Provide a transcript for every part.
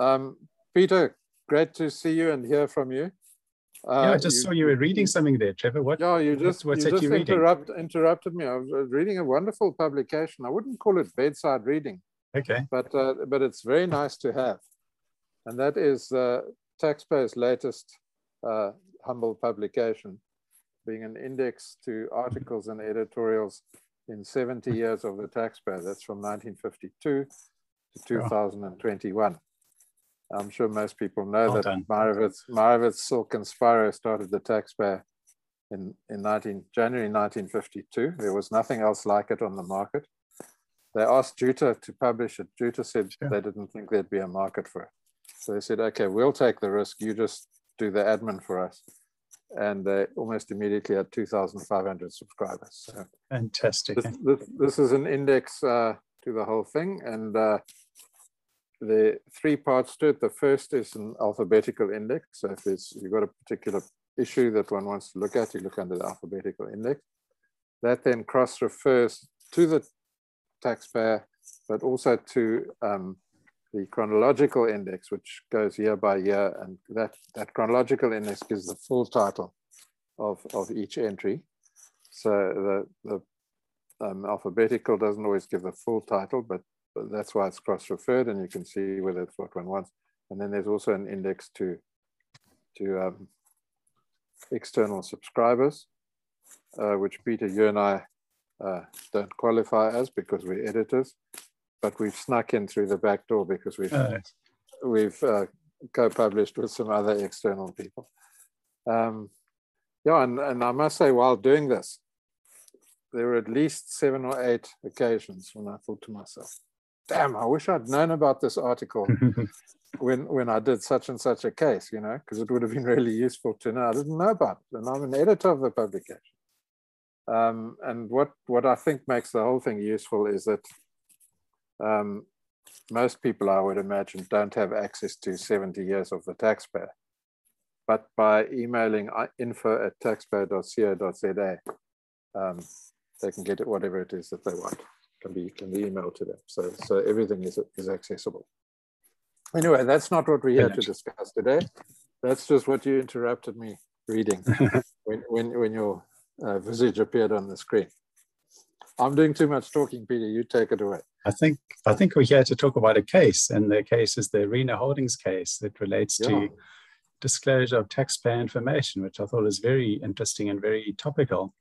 Um, Peter, great to see you and hear from you. Uh, yeah, I just you, saw you were reading something there, Trevor. What? Yeah, you just what's you just you interrupt, interrupted me. I was reading a wonderful publication. I wouldn't call it bedside reading. Okay. But uh, but it's very nice to have, and that is uh, Taxpayer's latest uh, humble publication, being an index to articles and editorials in 70 years of the taxpayer. That's from 1952 to 2021. I'm sure most people know well that Meyerowitz, Meyerowitz, Silk and Spiro started the taxpayer in, in 19, January 1952. There was nothing else like it on the market. They asked Juta to publish it. Juta said sure. they didn't think there'd be a market for it. So they said, okay, we'll take the risk. You just do the admin for us. And they almost immediately had 2,500 subscribers. So Fantastic. This, this, this, is an index uh, to the whole thing. And uh, the three parts to it. The first is an alphabetical index. So if you've got a particular issue that one wants to look at, you look under the alphabetical index. That then cross refers to the taxpayer, but also to um, the chronological index, which goes year by year. And that, that chronological index gives the full title of, of each entry. So the, the um, alphabetical doesn't always give the full title, but that's why it's cross-referred and you can see whether it's what one wants. And then there's also an index to, to um, external subscribers, uh, which Peter, you and I uh, don't qualify as because we're editors, but we've snuck in through the back door because we've, oh, we've uh, co-published with some other external people. Um, yeah, and, and I must say, while doing this, there were at least seven or eight occasions when I thought to myself, damn, I wish I'd known about this article when when I did such and such a case, you know, because it would have been really useful to know. I didn't know about it, and I'm an editor of the publication. Um, and what what I think makes the whole thing useful is that um, most people, I would imagine, don't have access to 70 years of the taxpayer. But by emailing uh, info at taxpayer.co.za, um, they can get it whatever it is that they want can be can be emailed to them. So so everything is is accessible. Anyway, that's not what we're here to discuss today. That's just what you interrupted me reading when when when your uh, visage appeared on the screen. I'm doing too much talking, Peter. You take it away. I think I think we're here to talk about a case, and the case is the Arena Holdings case that relates yeah. to disclosure of taxpayer information, which I thought is very interesting and very topical.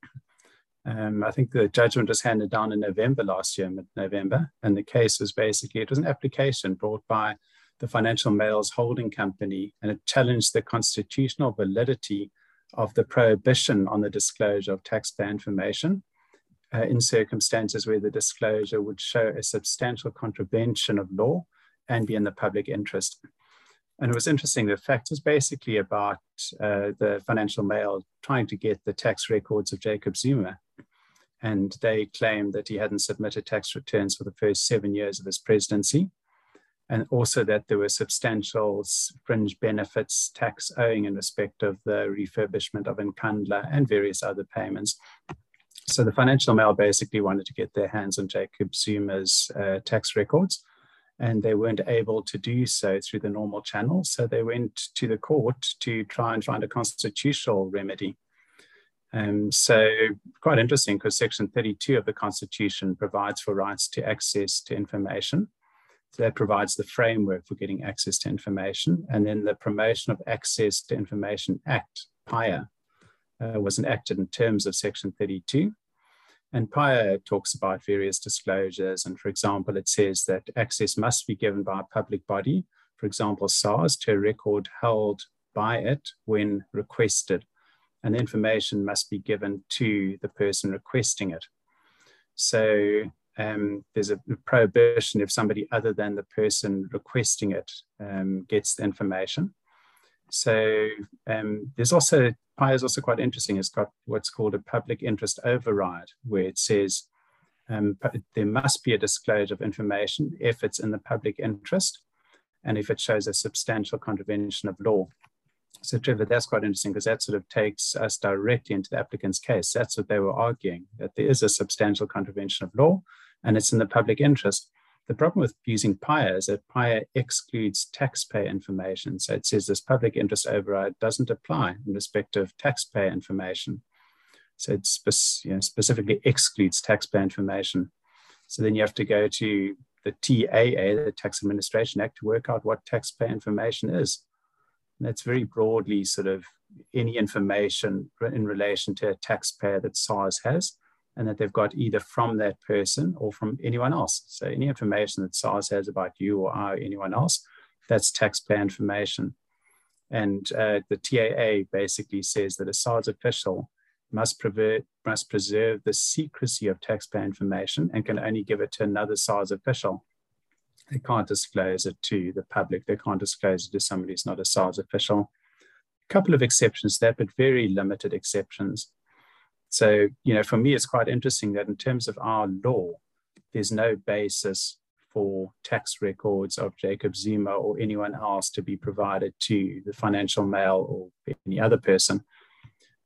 Um, I think the judgment was handed down in November last year, mid November, and the case was basically it was an application brought by the Financial Mails Holding Company, and it challenged the constitutional validity of the prohibition on the disclosure of taxpayer information uh, in circumstances where the disclosure would show a substantial contravention of law and be in the public interest. And it was interesting. The fact was basically about uh, the Financial Mail trying to get the tax records of Jacob Zuma and they claimed that he hadn't submitted tax returns for the first seven years of his presidency, and also that there were substantial fringe benefits tax owing in respect of the refurbishment of Nkandla and various other payments. So the Financial Mail basically wanted to get their hands on Jacob Zuma's uh, tax records, and they weren't able to do so through the normal channels. So they went to the court to try and find a constitutional remedy. Um, so quite interesting because Section 32 of the Constitution provides for rights to access to information. So that provides the framework for getting access to information. And then the Promotion of Access to Information Act, PAIA, uh, was enacted in terms of Section 32. And PAIA talks about various disclosures. And for example, it says that access must be given by a public body, for example, SARS, to a record held by it when requested and the information must be given to the person requesting it. So um, there's a prohibition if somebody other than the person requesting it um, gets the information. So um, there's also, PAIA is also quite interesting. It's got what's called a public interest override, where it says um, there must be a disclosure of information if it's in the public interest and if it shows a substantial contravention of law. So Trevor, that's quite interesting because that sort of takes us directly into the applicant's case. That's what they were arguing, that there is a substantial contravention of law and it's in the public interest. The problem with using PAIA is that PAIA excludes taxpayer information. So it says this public interest override doesn't apply in respect of taxpayer information. So it spe- you know, specifically excludes taxpayer information. So then you have to go to the TAA, the Tax Administration Act, to work out what taxpayer information is. And that's very broadly sort of any information in relation to a taxpayer that SARS has and that they've got either from that person or from anyone else. So any information that SARS has about you or I or anyone else, that's taxpayer information. And uh, the TAA basically says that a SARS official must, prever- must preserve the secrecy of taxpayer information and can only give it to another SARS official. They can't disclose it to the public. They can't disclose it to somebody who's not a SARS official. A couple of exceptions to that, but very limited exceptions. So, you know, for me, it's quite interesting that in terms of our law, there's no basis for tax records of Jacob Zuma or anyone else to be provided to the financial mail or any other person.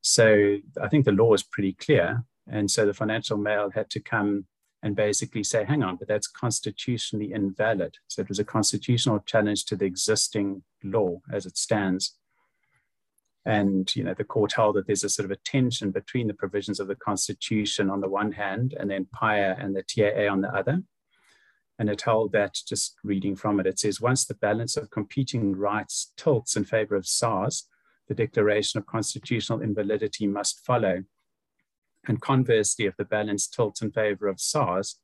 So I think the law is pretty clear. And so the financial mail had to come and basically say, hang on, but that's constitutionally invalid. So it was a constitutional challenge to the existing law as it stands. And you know, the court held that there's a sort of a tension between the provisions of the Constitution on the one hand, and then PAIA and the TAA on the other. And it held that, just reading from it, it says once the balance of competing rights tilts in favor of SARS, the declaration of constitutional invalidity must follow. And conversely, if the balance tilts in favor of SARS,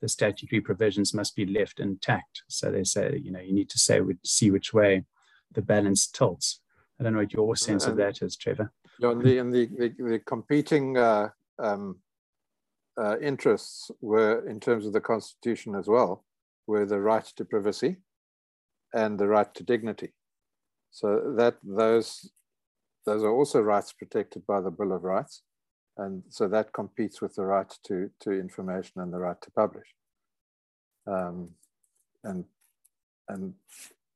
the statutory provisions must be left intact. So they say, you know, you need to say, we see which way the balance tilts. I don't know what your sense of that is, Trevor. Yeah, and the, and the, the, the competing uh, um, uh, interests were, in terms of the Constitution as well, were the right to privacy and the right to dignity. So that those those are also rights protected by the Bill of Rights, and so that competes with the right to to information and the right to publish. Um, and and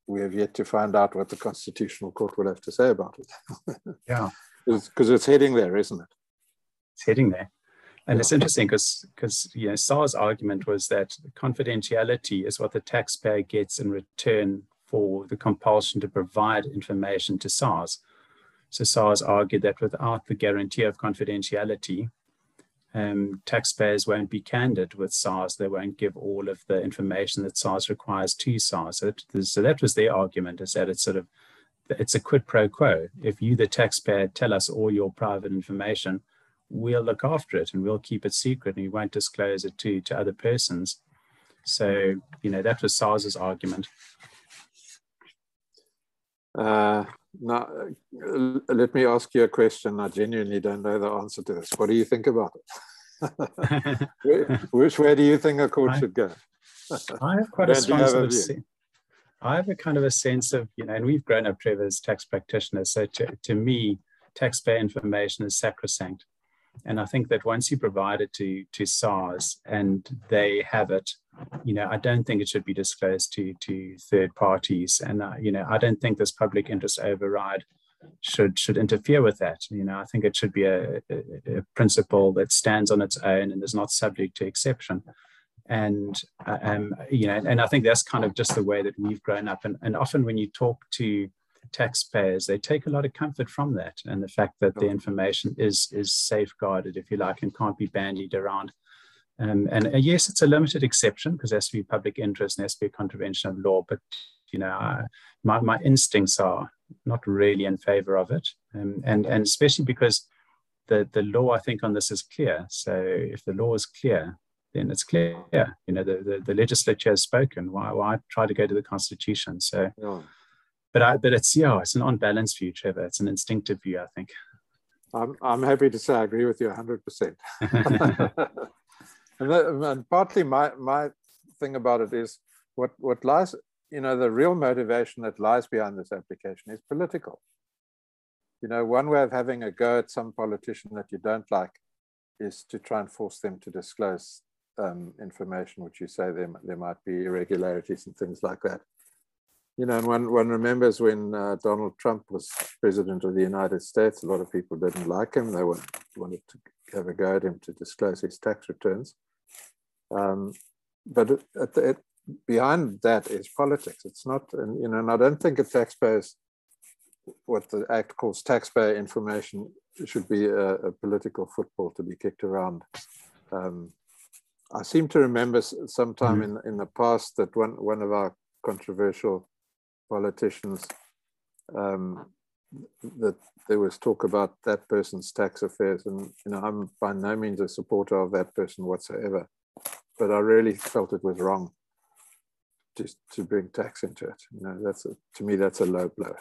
we have yet to find out what the Constitutional Court will have to say about it. yeah. Because it's, it's, heading there, isn't it? It's heading there. And yeah. it's interesting because because you know SAR's argument was that confidentiality is what the taxpayer gets in return for the compulsion to provide information to SARS. So SARS argued that without the guarantee of confidentiality, um, taxpayers won't be candid with SARS. They won't give all of the information that SARS requires to SARS. So, that, so that was their argument: is that it's sort of it's a quid pro quo. If you, the taxpayer, tell us all your private information, we'll look after it and we'll keep it secret, and we won't disclose it to to other persons. So you know that was SARS's argument. Uh, now, uh, let me ask you a question. I genuinely don't know the answer to this. What do you think about it? Which way do you think a court I, should go? I have quite a strong sort of sense. I have a kind of a sense of, you know, and we've grown up, Trevor, as tax practitioners. So to, to me, taxpayer information is sacrosanct. And I think that once you provide it to, to SARS and they have it, you know, I don't think it should be disclosed to, to third parties. And, uh, you know, I don't think this public interest override should should interfere with that. You know, I think it should be a, a, a principle that stands on its own and is not subject to exception. And uh, um, you know, and I think that's kind of just the way that we've grown up. And, and often when you talk to taxpayers, they take a lot of comfort from that and the fact that the information is is safeguarded, if you like, and can't be bandied around. Um, and uh, yes, it's a limited exception because there has to be public interest and there has to be a contravention of law. But you know, uh, my my instincts are not really in favor of it, um, and and especially because the the law I think on this is clear. So if the law is clear, then it's clear. You know, the the, the legislature has spoken. Why why try to go to the constitution? So. Yeah but I, but it's yeah, it's an unbalanced view, Trevor. It's an instinctive view, I think. I'm I'm happy to say I agree with you 100. percent And, and partly my my thing about it is what what lies you know the real motivation that lies behind this application is political. You know, one way of having a go at some politician that you don't like is to try and force them to disclose um, information which you say there, there might be irregularities and things like that you know, and one, one remembers when uh, Donald Trump was president of the United States, a lot of people didn't like him. They wanted to have a go at him to disclose his tax returns. Um, but at the, at behind that is politics. It's not, and, you know, and I don't think a taxpayer's what the Act calls taxpayer information should be a, a political football to be kicked around. Um, I seem to remember sometime mm-hmm. in, in the past that one, one of our controversial politicians um, that there was talk about that person's tax affairs and you know i'm by no means a supporter of that person whatsoever but i really felt it was wrong just to bring tax into it. You know that's a, to me that's a low blow.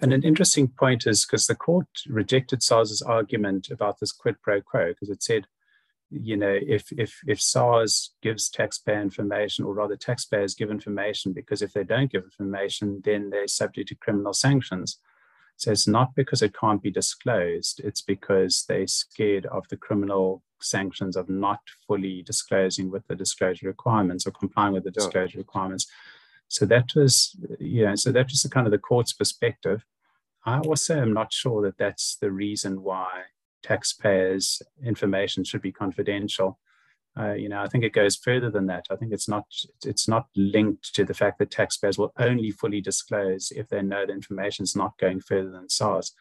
And an interesting point is because the court rejected SARS's argument about this quid pro quo because it said you know, if if if SARS gives taxpayer information, or rather taxpayers give information, because if they don't give information, then they're subject to criminal sanctions. So it's not because it can't be disclosed, it's because they're scared of the criminal sanctions of not fully disclosing with the disclosure requirements or complying with the disclosure requirements. So that was, you know, so that was the kind of the court's perspective. I also am not sure that that's the reason why taxpayers' information should be confidential. Uh, you know, I think it goes further than that. I think it's not it's not linked to the fact that taxpayers will only fully disclose if they know the information is not going further than SARS.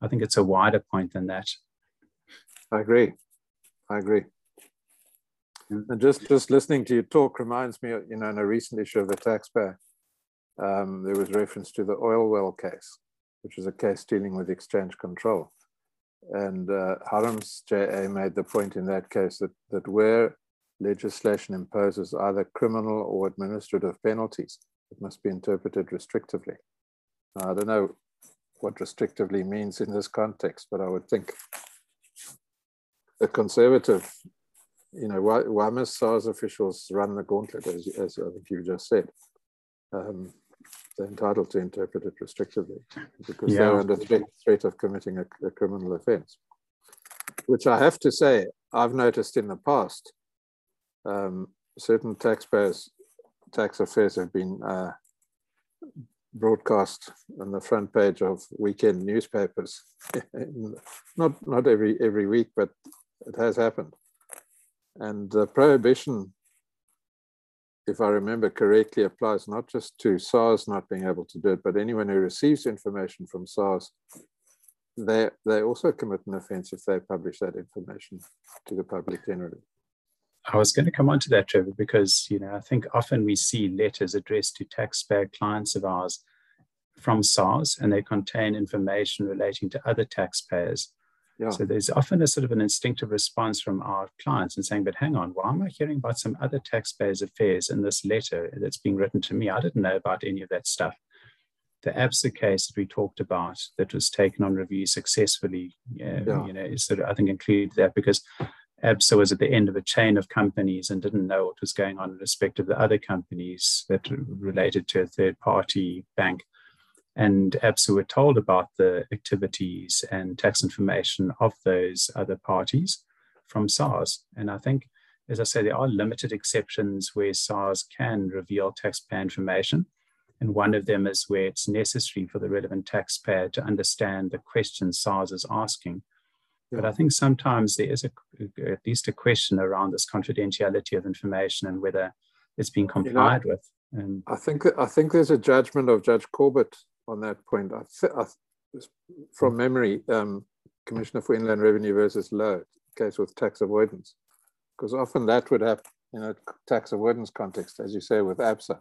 I think it's a wider point than that. I agree. I agree. And just just listening to you talk reminds me, you know, in a recent issue of the taxpayer, um, there was reference to the Oilwell case, which is a case dealing with exchange control. And uh, Harms JA made the point in that case that, that where legislation imposes either criminal or administrative penalties, it must be interpreted restrictively. Now, I don't know what restrictively means in this context, but I would think a conservative, you know, why, why must SARS officials run the gauntlet, as, as I think you just said? Um, they're entitled to interpret it restrictively because yeah. they're under threat, threat of committing a, a, criminal offense. Which I have to say, I've noticed in the past, um, certain taxpayers' tax affairs have been uh, broadcast on the front page of weekend newspapers. not not every every week, but it has happened. And the prohibition if I remember correctly, applies not just to SARS not being able to do it, but anyone who receives information from SARS, they, they also commit an offense if they publish that information to the public generally. I was going to come on to that, Trevor, because you know I think often we see letters addressed to taxpayer clients of ours from SARS, and they contain information relating to other taxpayers yeah. So there's often a sort of an instinctive response from our clients and saying, but hang on, why am I hearing about some other taxpayers' affairs in this letter that's being written to me? I didn't know about any of that stuff. The ABSA case that we talked about that was taken on review successfully, uh, yeah. you know, sort of, I think included that because ABSA was at the end of a chain of companies and didn't know what was going on in respect of the other companies that related to a third party bank and ABSA were told about the activities and tax information of those other parties from SARS. And I think, as I say, there are limited exceptions where SARS can reveal taxpayer information. And one of them is where it's necessary for the relevant taxpayer to understand the questions SARS is asking. Yeah. But I think sometimes there is a, at least a question around this confidentiality of information and whether it's being complied you know, with. And I think I think there's a judgment of Judge Corbett on that point. I, th- I from memory, um, Commissioner for Inland Revenue versus Louw, case with tax avoidance, because often that would happen in a tax avoidance context, as you say, with ABSA.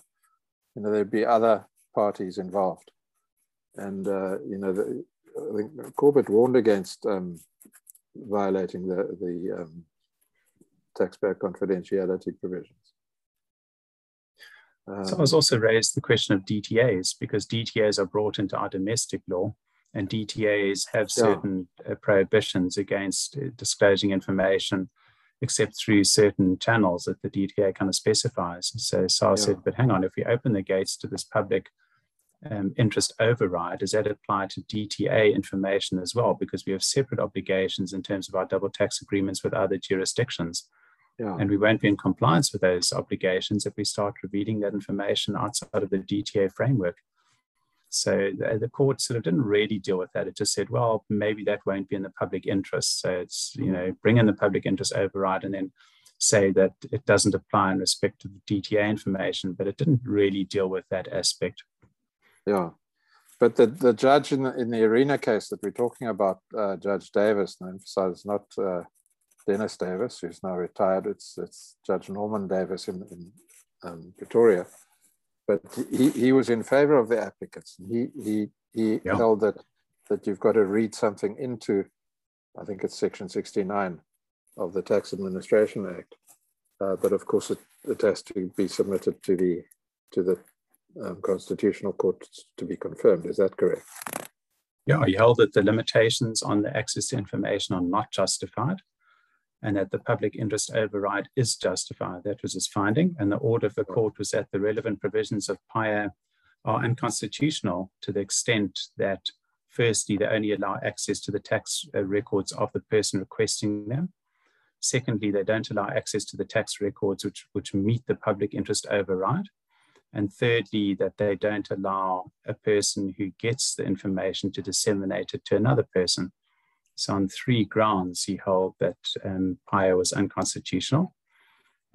You know, there'd be other parties involved, and uh, you know, the, I think Corbett warned against um, violating the the um, taxpayer confidentiality provisions. Um, so I was also raised the question of DTAs because DTAs are brought into our domestic law, and DTAs have certain uh, prohibitions against uh, disclosing information except through certain channels that the DTA kind of specifies. So SARS yeah. said, but hang on, if we open the gates to this public um, interest override, does that apply to DTA information as well? Because we have separate obligations in terms of our double tax agreements with other jurisdictions. Yeah. And we won't be in compliance with those obligations if we start revealing that information outside of the DTA framework. So the, court sort of didn't really deal with that. It just said, well, maybe that won't be in the public interest. So it's, you know, bring in the public interest override and then say that it doesn't apply in respect to the DTA information, but it didn't really deal with that aspect. Yeah. But the, the judge in the, in the arena case that we're talking about, uh, Judge Davis, and emphasize not uh, Dennis Davis, who's now retired, it's, it's Judge Norman Davis in, in um, Pretoria. But he, he was in favor of the applicants. He, he, he yeah. held that, that you've got to read something into, I think it's section 69 of the Tax Administration Act. Uh, but of course, it, it has to be submitted to the to the um, Constitutional Court to be confirmed. Is that correct? Yeah, he held that the limitations on the access to information are not justified and that the public interest override is justified. That was his finding. And the order of the court was that the relevant provisions of PAIA are unconstitutional to the extent that, firstly, they only allow access to the tax uh, records of the person requesting them. Secondly, they don't allow access to the tax records which, which meet the public interest override. And thirdly, that they don't allow a person who gets the information to disseminate it to another person. So, on three grounds, he held that um, PAIA was unconstitutional.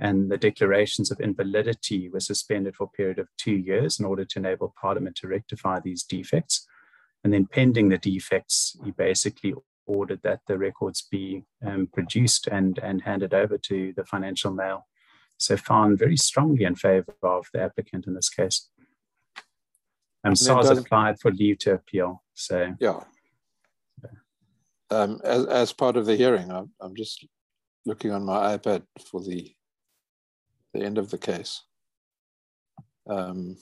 And the declarations of invalidity were suspended for a period of two years in order to enable Parliament to rectify these defects. And then, pending the defects, he basically ordered that the records be um, produced and, and handed over to the financial mail. So found very strongly in favor of the applicant in this case. Um, SARS applied for leave to appeal. So yeah. Um, as, as part of the hearing, I'm, I'm just looking on my iPad for the the end of the case. Um,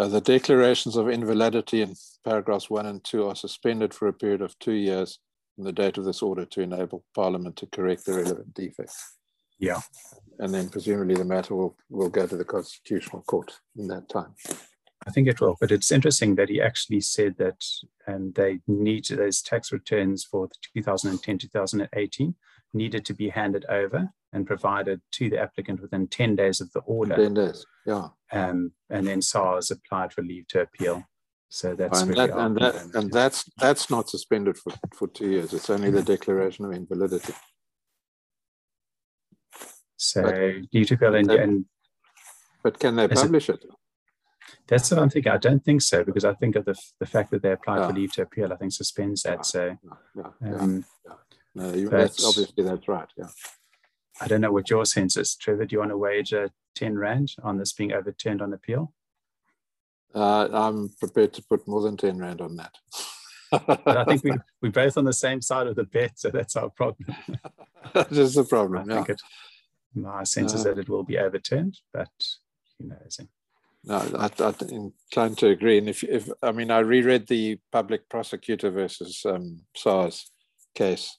Uh, the declarations of invalidity in paragraphs one and two are suspended for a period of two years from the date of this order to enable Parliament to correct the relevant defects. Yeah. And then presumably the matter will, will go to the Constitutional Court in that time. I think it will, but it's interesting that he actually said that um, they need those tax returns for 2010 2018 needed to be handed over and provided to the applicant within 10 days of the order. 10 days, yeah. Um, and then SARS applied for leave to appeal. So that's and, that, and, that, and that's that's not suspended for, for two years. It's only the declaration of invalidity. So leave to appeal and, and but can they publish it, it? That's what I'm thinking. I don't think so because I think of the, the fact that they applied yeah. for leave to appeal. I think suspends that. So yeah, yeah, um, no, you, that's, obviously that's right. Yeah. I don't know what your sense is. Trevor, do you want to wager 10 Rand on this being overturned on appeal? Uh, I'm prepared to put more than 10 Rand on that. I think we, we're both on the same side of the bet, so that's our problem. that is the problem. I yeah. it, my sense uh, is that it will be overturned, but who knows? No, I, I'm inclined to agree. And if, if I mean, I reread the public prosecutor versus um, SARS case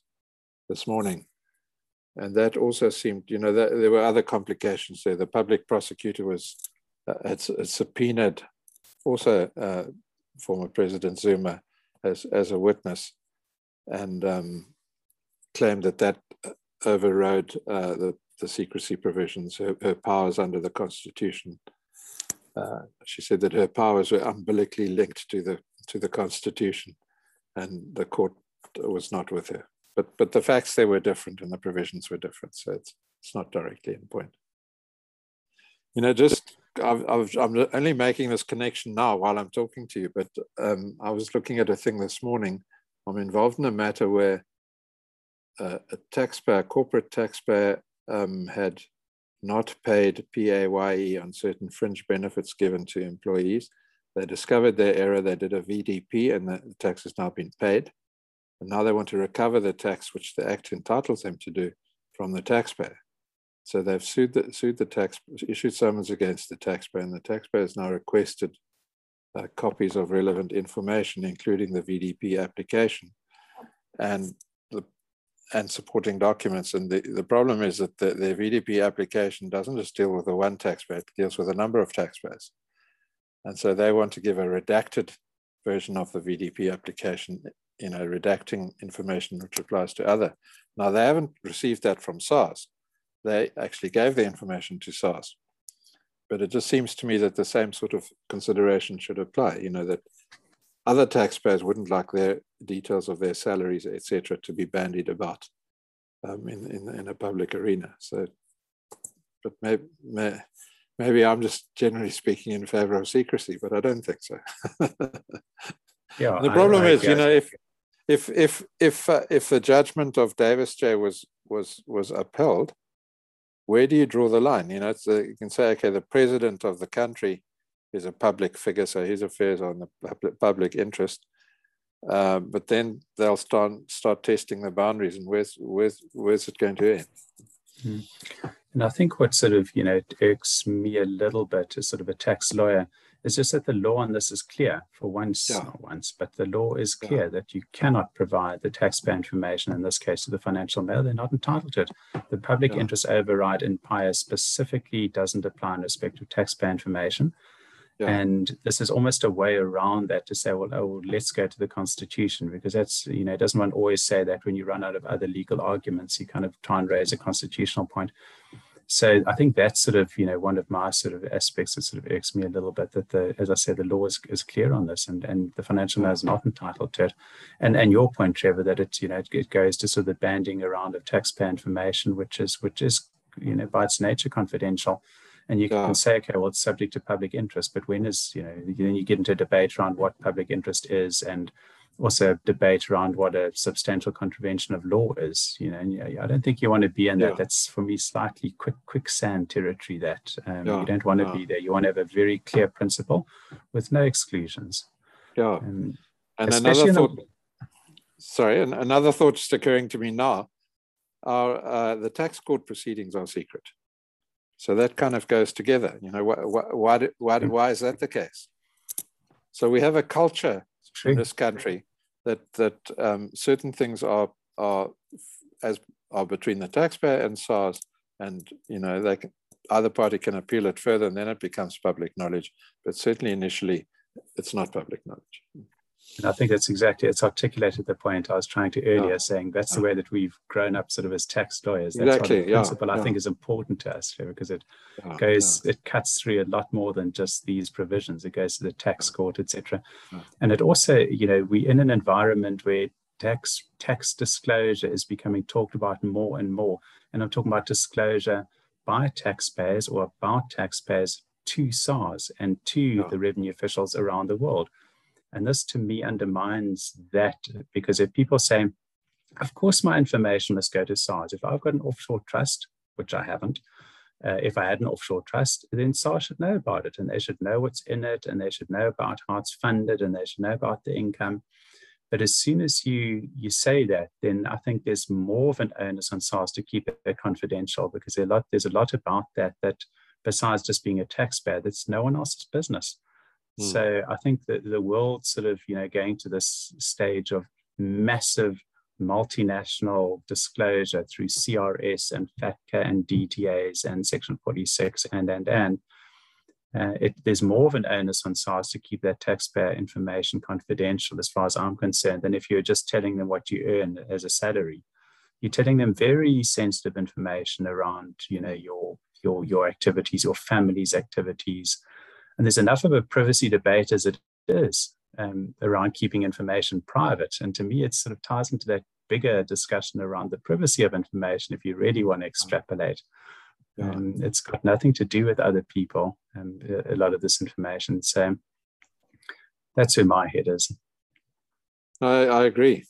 this morning, and that also seemed, you know, that, there were other complications there. The public prosecutor was uh, had, had subpoenaed also uh, former President Zuma as, as a witness and um, claimed that that overrode uh, the, the secrecy provisions, her, her, powers under the Constitution. Uh, she said that her powers were umbilically linked to the to the Constitution, and the court was not with her but but the facts they were different and the provisions were different, so it's it's not directly in point. You know, just I've, I've, I'm only making this connection now while I'm talking to you, but um, I was looking at a thing this morning. I'm involved in a matter where uh, a taxpayer, corporate taxpayer, um, had not paid PAYE on certain fringe benefits given to employees. They discovered their error. They did a VDP, and the tax has now been paid. And now they want to recover the tax, which the Act entitles them to do from the taxpayer. So they've sued the, sued the tax, issued summons against the taxpayer, and the taxpayer has now requested uh, copies of relevant information, including the VDP application and and supporting documents. And the, the problem is that the, the VDP application doesn't just deal with the one taxpayer, it deals with a number of taxpayers. And so they want to give a redacted version of the VDP application you know, redacting information which applies to other. Now they haven't received that from SARS. They actually gave the information to SARS. But it just seems to me that the same sort of consideration should apply, you know, that other taxpayers wouldn't like their details of their salaries, etc., to be bandied about um, in, in, in a public arena. So, but maybe, may, maybe I'm just generally speaking in favor of secrecy, but I don't think so. yeah. The problem I, I is, you know, if if if if uh, if the judgment of Davis J was was was upheld, where do you draw the line? You know, it's a, you can say, okay, the president of the country is a public figure, so his affairs are in the public, public interest. Uh, but then they'll start start testing the boundaries, and where's where's where's it going to end? Mm. And I think what sort of you know irks me a little bit as sort of a tax lawyer is just that the law on this is clear for once, yeah. not once, but the law is clear yeah. that you cannot provide the taxpayer information, in this case to the financial mail, they're not entitled to it. The public yeah. interest override in PAIA specifically doesn't apply in respect of taxpayer information. And this is almost a way around that to say, well, oh, let's go to the Constitution, because that's, you know, doesn't one always say that when you run out of other legal arguments, you kind of try and raise a constitutional point. So I think that's sort of, you know, one of my sort of aspects that sort of irks me a little bit that the, as I said, the law is, is clear on this and, and the financial mail is not entitled to it. And and your point, Trevor, that it's, you know, it, it goes to sort of the banding around of taxpayer information, which is, which is, you know, by its nature confidential. And you yeah. can say, okay, well, it's subject to public interest, but when is, you know, then you get into a debate around what public interest is and also debate around what a substantial contravention of law is. You know, and I don't think you want to be in that. That's for me slightly quick quicksand territory. That um, yeah. you don't want to yeah. be there. You want to have a very clear principle with no exclusions. Yeah, um, and another thought. Sorry, and another thought just occurring to me now are uh, the tax court proceedings are secret. So that kind of goes together. You know, why, why, why, why is that the case? So we have a culture in this country that that um, certain things are are as are between the taxpayer and SARS, and you know they can either party can appeal it further, and then it becomes public knowledge. But certainly initially, it's not public knowledge. And I think that's exactly it's articulated the point I was trying to earlier, yeah. saying that's yeah. the way that we've grown up, sort of as tax lawyers. That's exactly. the principle yeah. I think is important to us because it goes, it cuts through a lot more than just these provisions. It goes to the tax court, etc. And it also, you know, we in an environment where tax tax disclosure is becoming talked about more and more. And I'm talking about disclosure by taxpayers or about taxpayers to SARS and to the revenue officials around the world. And this to me undermines that because if people say, of course, my information must go to SARS. If I've got an offshore trust, which I haven't, uh, if I had an offshore trust, then SARS should know about it and they should know what's in it and they should know about how it's funded and they should know about the income. But as soon as you you say that, then I think there's more of an onus on SARS to keep it confidential because there's a lot, there's a lot about that that besides just being a taxpayer, that's no one else's business. Hmm. So I think that the world sort of, you know, going to this stage of massive multinational disclosure through CRS and FATCA and DTAs and Section 46 and, and, and, uh, it, there's more of an onus on SARS to keep that taxpayer information confidential, as far as I'm concerned, than if you're just telling them what you earn as a salary. You're telling them very sensitive information around, you know, your your your activities, your family's activities, and there's enough of a privacy debate as it is um, around keeping information private. And to me, it sort of ties into that bigger discussion around the privacy of information if you really want to extrapolate. Um, it's got nothing to do with other people and a lot of this information. So that's where my head is. I, I agree.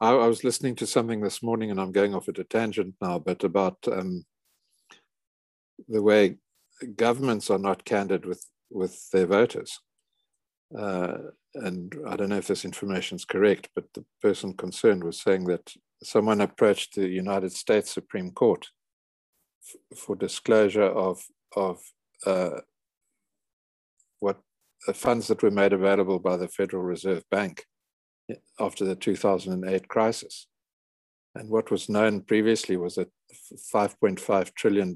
I, I, was listening to something this morning, and I'm going off at a tangent now, but about um, the way governments are not candid with, with their voters. Uh, and I don't know if this information is correct, but the person concerned was saying that someone approached the United States Supreme Court for disclosure of, of uh, what uh, funds that were made available by the Federal Reserve Bank after the 2008 crisis. And what was known previously was that $5.5 trillion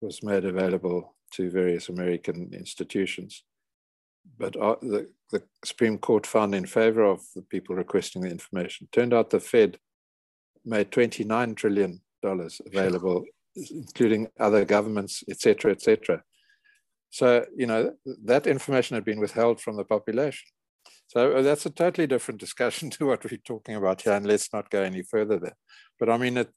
was made available to various American institutions. But uh, the, the Supreme Court found in favor of the people requesting the information. Turned out the Fed made $29 trillion available, including other governments, et cetera, et cetera. So, you know, that information had been withheld from the population. So uh, that's a totally different discussion to what we're talking about here. And let's not go any further there. But I mean, it,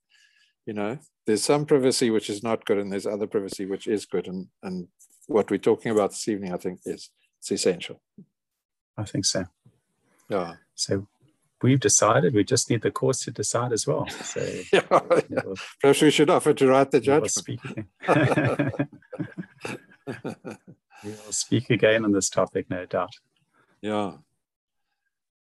you know, there's some privacy which is not good, and there's other privacy which is good. And, and what we're talking about this evening, I think, is it's essential. I think so. Yeah. So we've decided. We just need the courts to decide as well. So yeah, yeah. We'll, perhaps we should offer to write the judgment. we will speak again on this topic, no doubt. Yeah.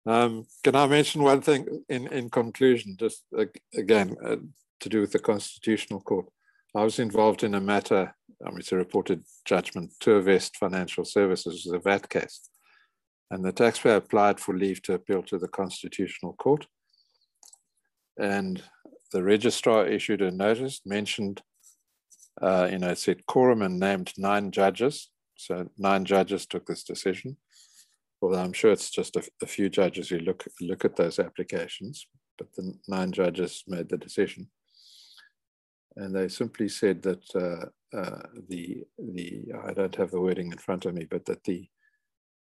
Um, can I mention one thing in, in conclusion, just uh, again, uh, to do with the Constitutional Court? I was involved in a matter, I mean, it's a reported judgment, Tourvest Financial Services, the VAT case. And the taxpayer applied for leave to appeal to the Constitutional Court. And the registrar issued a notice, mentioned, uh, you know, it said quorum and named nine judges. So nine judges took this decision. Although I'm sure it's just a, a few judges who look, look at those applications, but the nine judges made the decision. And they simply said that uh, uh, the, the, I don't have the wording in front of me, but that the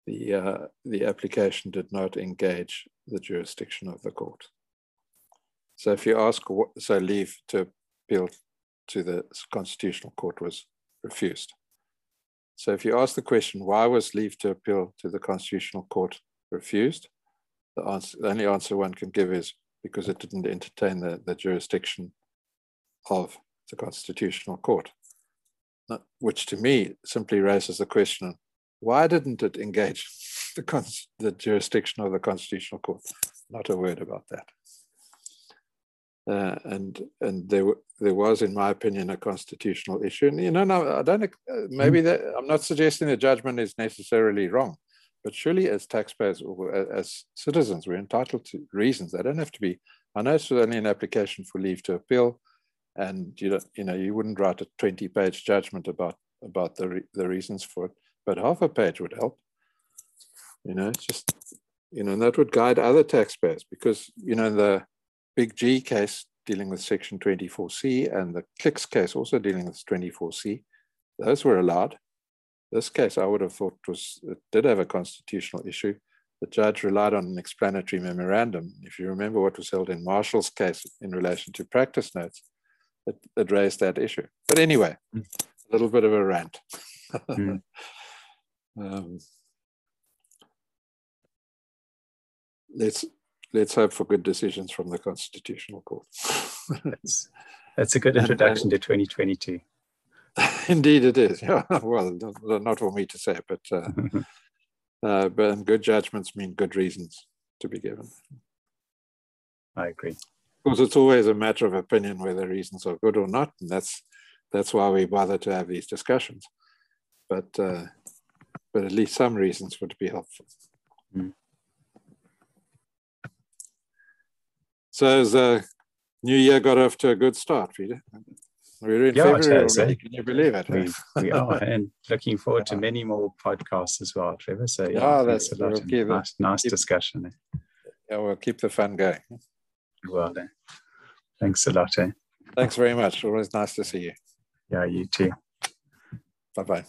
the, uh, the application did not engage the jurisdiction of the court. So if you ask, what, so leave to appeal to the constitutional court was refused. So if you ask the question, why was leave to appeal to the constitutional court refused? The, answer, the only answer one can give is because it didn't entertain the, the jurisdiction of the constitutional court, which to me simply raises the question why didn't it engage the, the jurisdiction of the Constitutional Court? Not a word about that. Uh, and and there there was, in my opinion, a constitutional issue. And you know, no, I don't. Uh, maybe that I'm not suggesting the judgment is necessarily wrong, but surely, as taxpayers or as citizens, we're entitled to reasons. They don't have to be. I know it's only an application for leave to appeal, and you know, you know, you wouldn't write a 20-page judgment about about the re, the reasons for it but half a page would help. You know, just, you know, and that would guide other taxpayers because, you know, the big G case dealing with section 24C and the clicks case also dealing with 24C, those were allowed. This case, I would have thought was, it did have a constitutional issue. The judge relied on an explanatory memorandum. If you remember what was held in Marshall's case in relation to practice notes, it raised that issue. But anyway, mm. a little bit of a rant. mm. Um, let's let's hope for good decisions from the Constitutional Court. that's, that's a good introduction and, and, to 2022. Indeed, it is. Yeah, well, not for me to say, but uh, uh, but good judgments mean good reasons to be given. I agree. Course, it's always a matter of opinion whether reasons are good or not, and that's that's why we bother to have these discussions. But uh, but at least some reasons would be helpful. Mm. So the new year got off to a good start, Peter. We're in yeah, February already. Can you believe it? We, we are, and looking forward to many more podcasts as well, Trevor. So yeah, oh, that's a lot. We'll nice, nice keep, discussion. Yeah, we'll keep the fun going. Well, then. thanks a lot. Eh? Thanks very much. Always nice to see you. Yeah, you too. Bye bye.